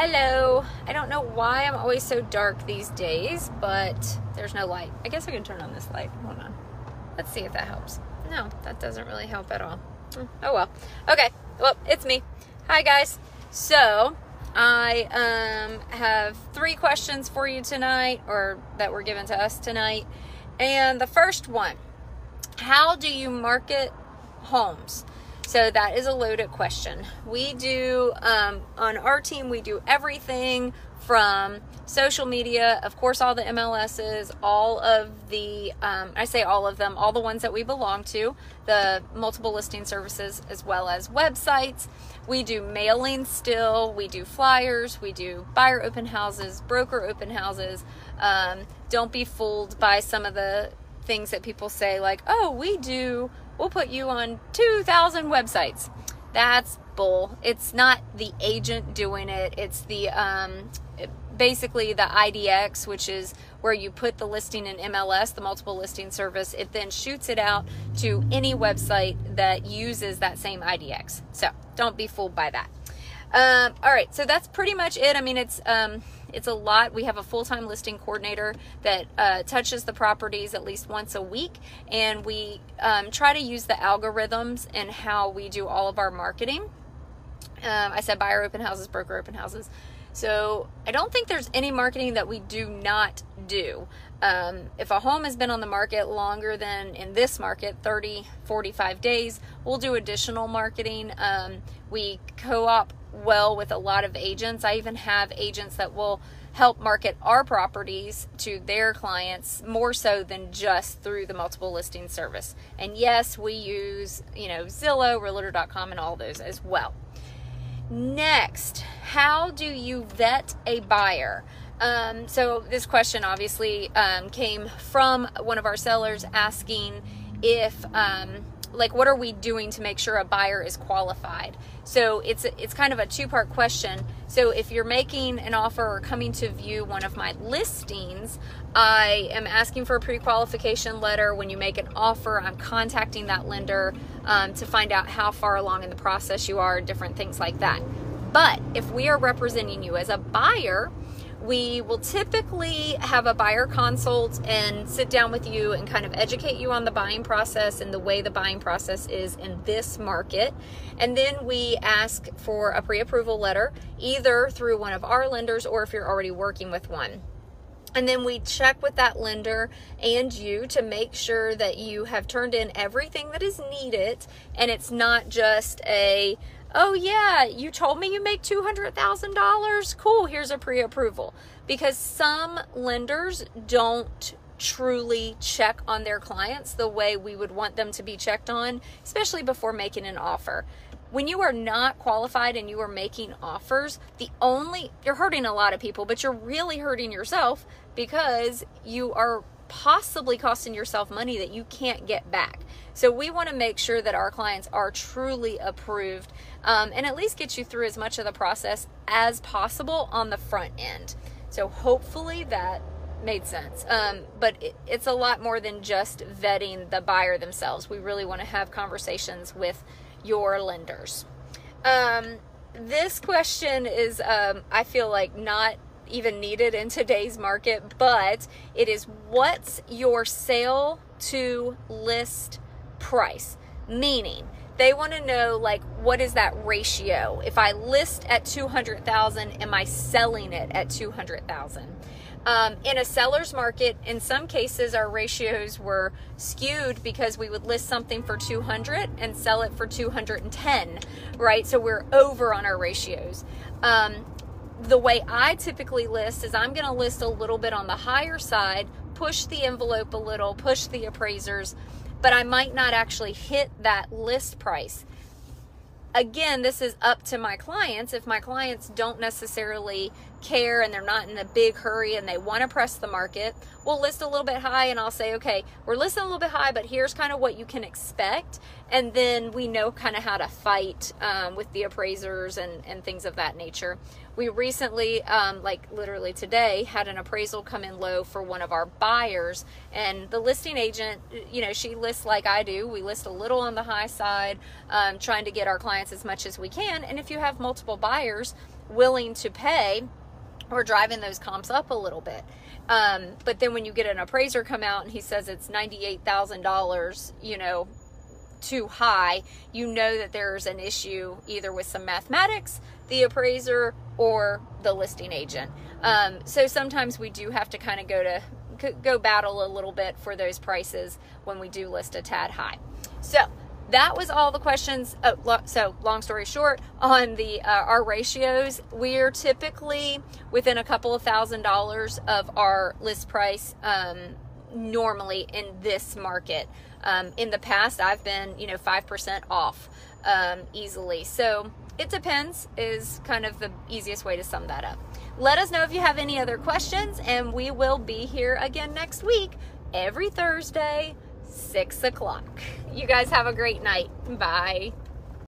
Hello. I don't know why I'm always so dark these days, but there's no light. I guess I can turn on this light. Hold on. Let's see if that helps. No, that doesn't really help at all. Hmm, oh well. Okay. Well, it's me. Hi guys. So, I um, have three questions for you tonight, or that were given to us tonight. And the first one How do you market homes? So that is a loaded question. We do, um, on our team, we do everything from social media, of course, all the MLSs, all of the, um, I say all of them, all the ones that we belong to, the multiple listing services, as well as websites. We do mailing still, we do flyers, we do buyer open houses, broker open houses. Um, don't be fooled by some of the things that people say, like, oh, we do we'll put you on 2,000 websites. That's bull. It's not the agent doing it. It's the um, basically the IDX, which is where you put the listing in MLS, the multiple listing service. It then shoots it out to any website that uses that same IDX. So don't be fooled by that. Um, all right, so that's pretty much it. I mean, it's um, it's a lot. We have a full time listing coordinator that uh, touches the properties at least once a week, and we um, try to use the algorithms and how we do all of our marketing. Um, I said buyer open houses, broker open houses. So I don't think there's any marketing that we do not do. Um, if a home has been on the market longer than in this market 30 45 days we'll do additional marketing um, we co-op well with a lot of agents. I even have agents that will help market our properties to their clients more so than just through the multiple listing service. And yes, we use, you know, Zillow, realtor.com and all those as well. Next, how do you vet a buyer? Um, so this question obviously um, came from one of our sellers asking if um, like what are we doing to make sure a buyer is qualified? So it's it's kind of a two part question. So if you're making an offer or coming to view one of my listings i am asking for a pre-qualification letter. When you make an offer i'm contacting that lender um, to find out how far along in the process you are different things like that. But if we are representing you as a buyer we will typically have a buyer consult and sit down with you and kind of educate you on the buying process and the way the buying process is in this market. And then we ask for a pre approval letter, either through one of our lenders or if you're already working with one. And then we check with that lender and you to make sure that you have turned in everything that is needed and it's not just a oh yeah, you told me you make $200,000. Cool, here's a pre approval. Because some lenders don't truly check on their clients the way we would want them to be checked on, especially before making an offer. When you are not qualified and you are making offers, the only, you're hurting a lot of people, but you're really hurting yourself because you are possibly costing yourself money that you can't get back. So we want to make sure that our clients are truly approved um, and at least get you through as much of the process as possible on the front end. So hopefully that made sense. Um, but it, it's a lot more than just vetting the buyer themselves. We really want to have conversations with your lenders. Um, this question is, um, I feel like, not even needed in today's market, but it is what's your sale to list price? Meaning, they want to know like what is that ratio? If I list at 200,000, am I selling it at 200,000? Um, in a seller's market, in some cases, our ratios were skewed because we would list something for 200 and sell it for 210, right? So we're over on our ratios. Um, the way I typically list is I'm going to list a little bit on the higher side, push the envelope a little, push the appraisers, but I might not actually hit that list price. Again, this is up to my clients. If my clients don't necessarily care and they're not in a big hurry and they want to press the market, we'll list a little bit high and I'll say, okay, we're listing a little bit high, but here's kind of what you can expect. And then we know kind of how to fight um, with the appraisers and, and things of that nature. We recently, um, like literally today, had an appraisal come in low for one of our buyers, and the listing agent, you know, she lists like I do. We list a little on the high side, um, trying to get our clients as much as we can. And if you have multiple buyers willing to pay, we're driving those comps up a little bit. Um, but then when you get an appraiser come out and he says it's $98,000, you know, too high, you know that there's an issue either with some mathematics, the appraiser, or the listing agent. Um, so sometimes we do have to kind of go to go battle a little bit for those prices when we do list a tad high. So that was all the questions. Oh, so long story short, on the uh, our ratios, we're typically within a couple of thousand dollars of our list price. Um, normally in this market. Um, in the past, I've been, you know, 5% off um, easily. So it depends, is kind of the easiest way to sum that up. Let us know if you have any other questions, and we will be here again next week, every Thursday, 6 o'clock. You guys have a great night. Bye.